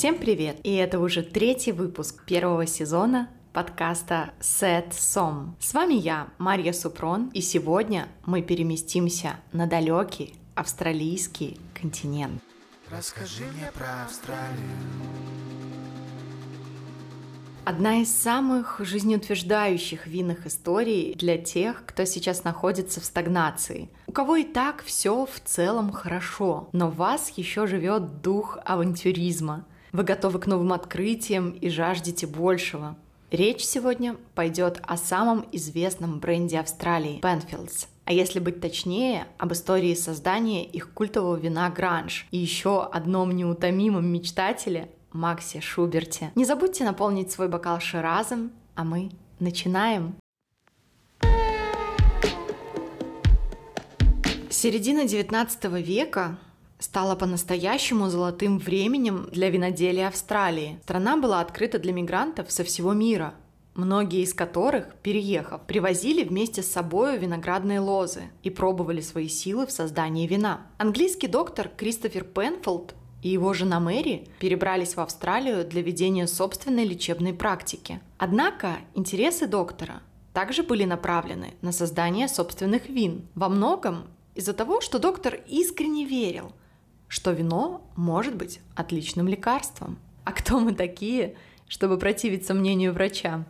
Всем привет! И это уже третий выпуск первого сезона подкаста Set Som. С вами я, Марья Супрон, и сегодня мы переместимся на далекий австралийский континент. Расскажи мне про Австралию. Одна из самых жизнеутверждающих винных историй для тех, кто сейчас находится в стагнации. У кого и так все в целом хорошо, но в вас еще живет дух авантюризма. Вы готовы к новым открытиям и жаждете большего. Речь сегодня пойдет о самом известном бренде Австралии – Penfields. А если быть точнее, об истории создания их культового вина Гранж и еще одном неутомимом мечтателе Максе Шуберте. Не забудьте наполнить свой бокал ширазом, а мы начинаем. Середина 19 века стала по-настоящему золотым временем для виноделия Австралии. Страна была открыта для мигрантов со всего мира, многие из которых, переехав, привозили вместе с собой виноградные лозы и пробовали свои силы в создании вина. Английский доктор Кристофер Пенфолд и его жена Мэри перебрались в Австралию для ведения собственной лечебной практики. Однако интересы доктора также были направлены на создание собственных вин. Во многом из-за того, что доктор искренне верил, что вино может быть отличным лекарством. А кто мы такие, чтобы противиться мнению врача?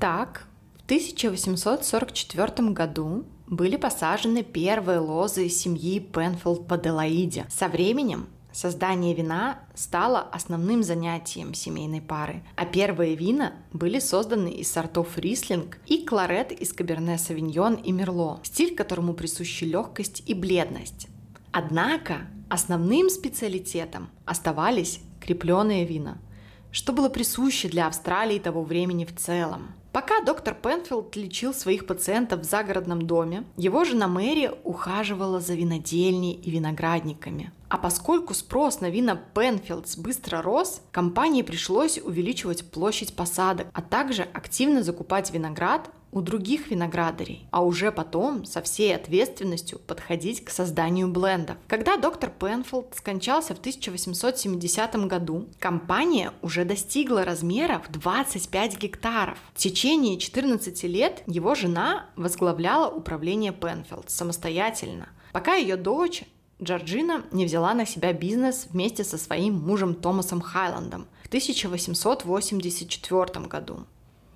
Так, в 1844 году были посажены первые лозы семьи Пенфилд в Аделаиде. Со временем Создание вина стало основным занятием семейной пары, а первые вина были созданы из сортов рислинг и кларет из каберне савиньон и мерло, стиль которому присущи легкость и бледность. Однако основным специалитетом оставались крепленные вина, что было присуще для Австралии того времени в целом – Пока доктор Пенфилд лечил своих пациентов в загородном доме, его жена Мэри ухаживала за винодельней и виноградниками. А поскольку спрос на вина Пенфилдс быстро рос, компании пришлось увеличивать площадь посадок, а также активно закупать виноград у других виноградарей, а уже потом со всей ответственностью подходить к созданию блендов. Когда доктор Пенфилд скончался в 1870 году, компания уже достигла размера в 25 гектаров. В течение 14 лет его жена возглавляла управление Пенфилд самостоятельно, пока ее дочь Джорджина не взяла на себя бизнес вместе со своим мужем Томасом Хайландом в 1884 году.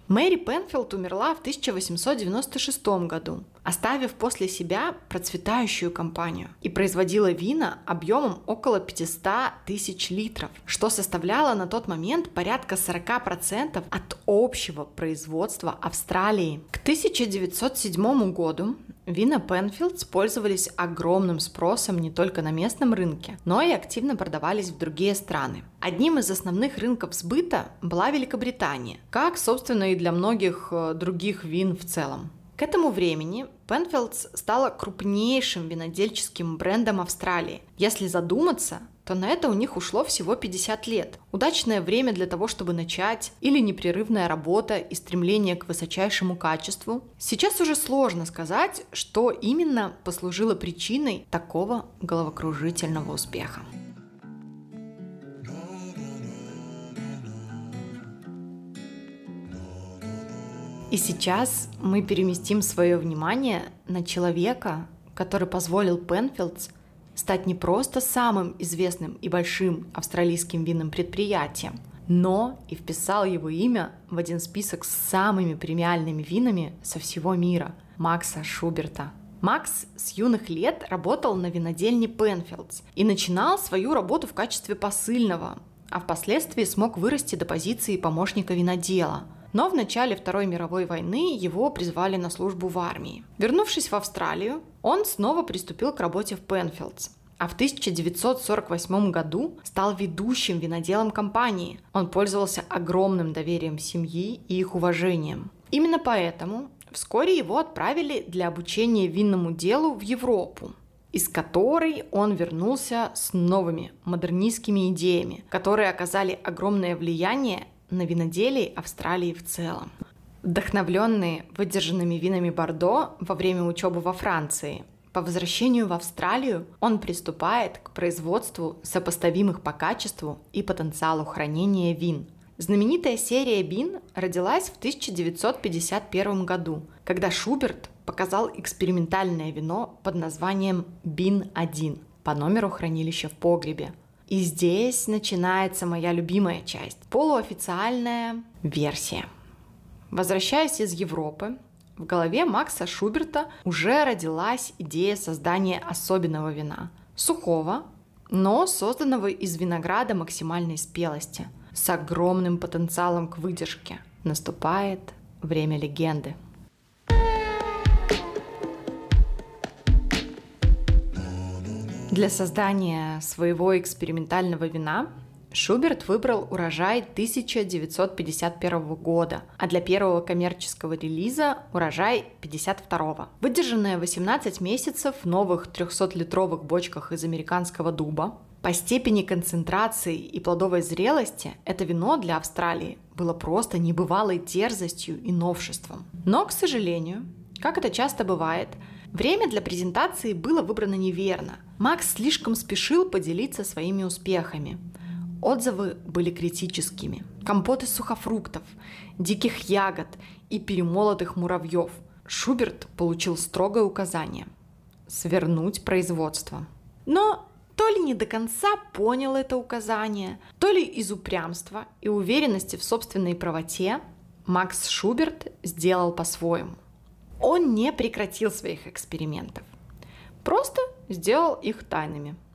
Мэри Пенфилд умерла в 1896 году, оставив после себя процветающую компанию и производила вина объемом около 500 тысяч литров, что составляло на тот момент порядка 40% от общего производства Австралии. К 1907 году Вина Пенфилдс пользовались огромным спросом не только на местном рынке, но и активно продавались в другие страны. Одним из основных рынков сбыта была Великобритания, как, собственно, и для многих э, других вин в целом. К этому времени Penfields стала крупнейшим винодельческим брендом Австралии. Если задуматься, то на это у них ушло всего 50 лет. Удачное время для того, чтобы начать, или непрерывная работа и стремление к высочайшему качеству. Сейчас уже сложно сказать, что именно послужило причиной такого головокружительного успеха. И сейчас мы переместим свое внимание на человека, который позволил Пенфилдс стать не просто самым известным и большим австралийским винным предприятием, но и вписал его имя в один список с самыми премиальными винами со всего мира – Макса Шуберта. Макс с юных лет работал на винодельне Пенфилдс и начинал свою работу в качестве посыльного, а впоследствии смог вырасти до позиции помощника винодела – но в начале Второй мировой войны его призвали на службу в армии. Вернувшись в Австралию, он снова приступил к работе в Пенфилдс, а в 1948 году стал ведущим виноделом компании. Он пользовался огромным доверием семьи и их уважением. Именно поэтому вскоре его отправили для обучения винному делу в Европу из которой он вернулся с новыми модернистскими идеями, которые оказали огромное влияние на виноделии Австралии в целом. Вдохновленные выдержанными винами Бордо во время учебы во Франции, По возвращению в Австралию он приступает к производству сопоставимых по качеству и потенциалу хранения вин. Знаменитая серия бин родилась в 1951 году, когда Шуберт показал экспериментальное вино под названием Бин-1 по номеру хранилища в погребе. И здесь начинается моя любимая часть – полуофициальная версия. Возвращаясь из Европы, в голове Макса Шуберта уже родилась идея создания особенного вина. Сухого, но созданного из винограда максимальной спелости, с огромным потенциалом к выдержке. Наступает время легенды. Для создания своего экспериментального вина Шуберт выбрал урожай 1951 года, а для первого коммерческого релиза урожай 52. Выдержанное 18 месяцев в новых 300-литровых бочках из американского дуба, по степени концентрации и плодовой зрелости это вино для Австралии было просто небывалой дерзостью и новшеством. Но, к сожалению, как это часто бывает, время для презентации было выбрано неверно. Макс слишком спешил поделиться своими успехами – Отзывы были критическими. Компот из сухофруктов, диких ягод и перемолотых муравьев. Шуберт получил строгое указание – свернуть производство. Но то ли не до конца понял это указание, то ли из упрямства и уверенности в собственной правоте Макс Шуберт сделал по-своему. Он не прекратил своих экспериментов, просто сделал их тайными –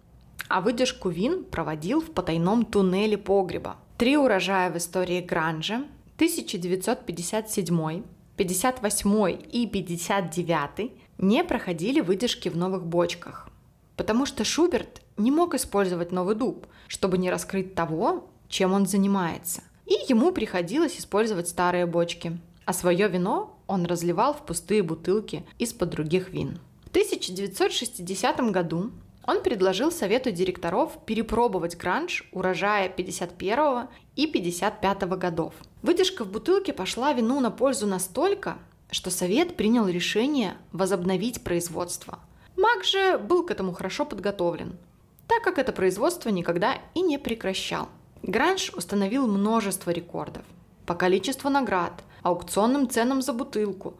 а выдержку вин проводил в потайном туннеле погреба. Три урожая в истории Гранжа 1957, 58 и 59 не проходили выдержки в новых бочках, потому что Шуберт не мог использовать новый дуб, чтобы не раскрыть того, чем он занимается. И ему приходилось использовать старые бочки, а свое вино он разливал в пустые бутылки из-под других вин. В 1960 году он предложил совету директоров перепробовать гранж урожая 51 и 55 годов. Выдержка в бутылке пошла вину на пользу настолько, что совет принял решение возобновить производство. Мак же был к этому хорошо подготовлен, так как это производство никогда и не прекращал. Гранж установил множество рекордов по количеству наград, аукционным ценам за бутылку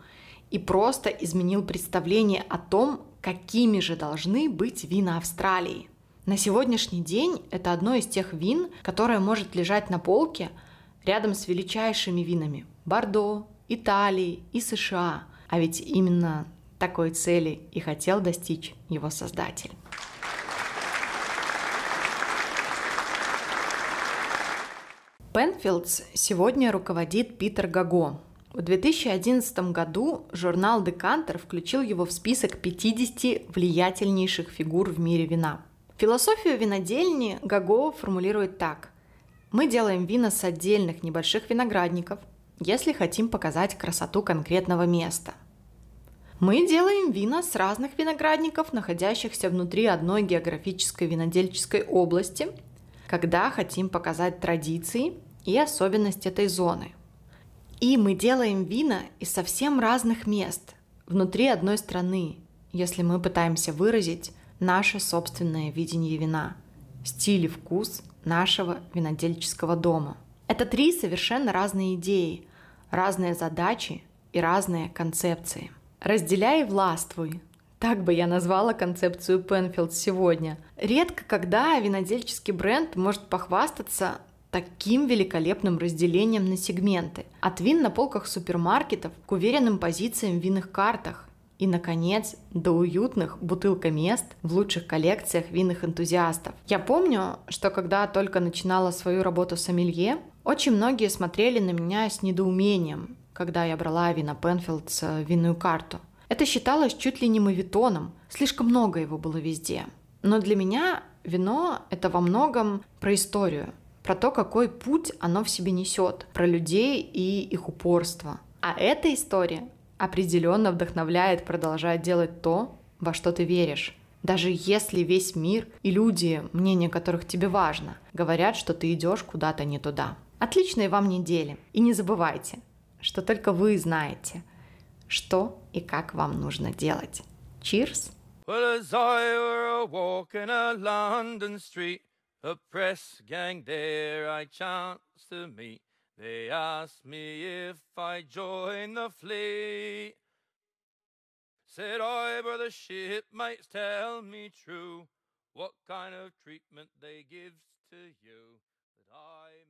и просто изменил представление о том, какими же должны быть вина Австралии. На сегодняшний день это одно из тех вин, которое может лежать на полке рядом с величайшими винами Бордо, Италии и США. А ведь именно такой цели и хотел достичь его создатель. Пенфилдс сегодня руководит Питер Гаго, в 2011 году журнал Decanter включил его в список 50 влиятельнейших фигур в мире вина. Философию винодельни Гаго формулирует так. Мы делаем вина с отдельных небольших виноградников, если хотим показать красоту конкретного места. Мы делаем вина с разных виноградников, находящихся внутри одной географической винодельческой области, когда хотим показать традиции и особенности этой зоны – и мы делаем вина из совсем разных мест, внутри одной страны, если мы пытаемся выразить наше собственное видение вина, стиль и вкус нашего винодельческого дома. Это три совершенно разные идеи, разные задачи и разные концепции. Разделяй и властвуй. Так бы я назвала концепцию Пенфилд сегодня. Редко когда винодельческий бренд может похвастаться таким великолепным разделением на сегменты. От вин на полках супермаркетов к уверенным позициям в винных картах и, наконец, до уютных бутылка-мест в лучших коллекциях винных энтузиастов. Я помню, что когда только начинала свою работу с сомелье, очень многие смотрели на меня с недоумением, когда я брала вина Пенфилдс в винную карту. Это считалось чуть ли не мавитоном, слишком много его было везде. Но для меня вино — это во многом про историю, про то, какой путь оно в себе несет, про людей и их упорство. А эта история определенно вдохновляет продолжать делать то, во что ты веришь. Даже если весь мир и люди, мнение которых тебе важно, говорят, что ты идешь куда-то не туда. Отличной вам недели. И не забывайте, что только вы знаете, что и как вам нужно делать. Cheers! Well, as I were walking a London street, a press gang there I chanced to meet. They asked me if I joined the fleet. Said I, brother shipmates, tell me true, what kind of treatment they gives to you that I.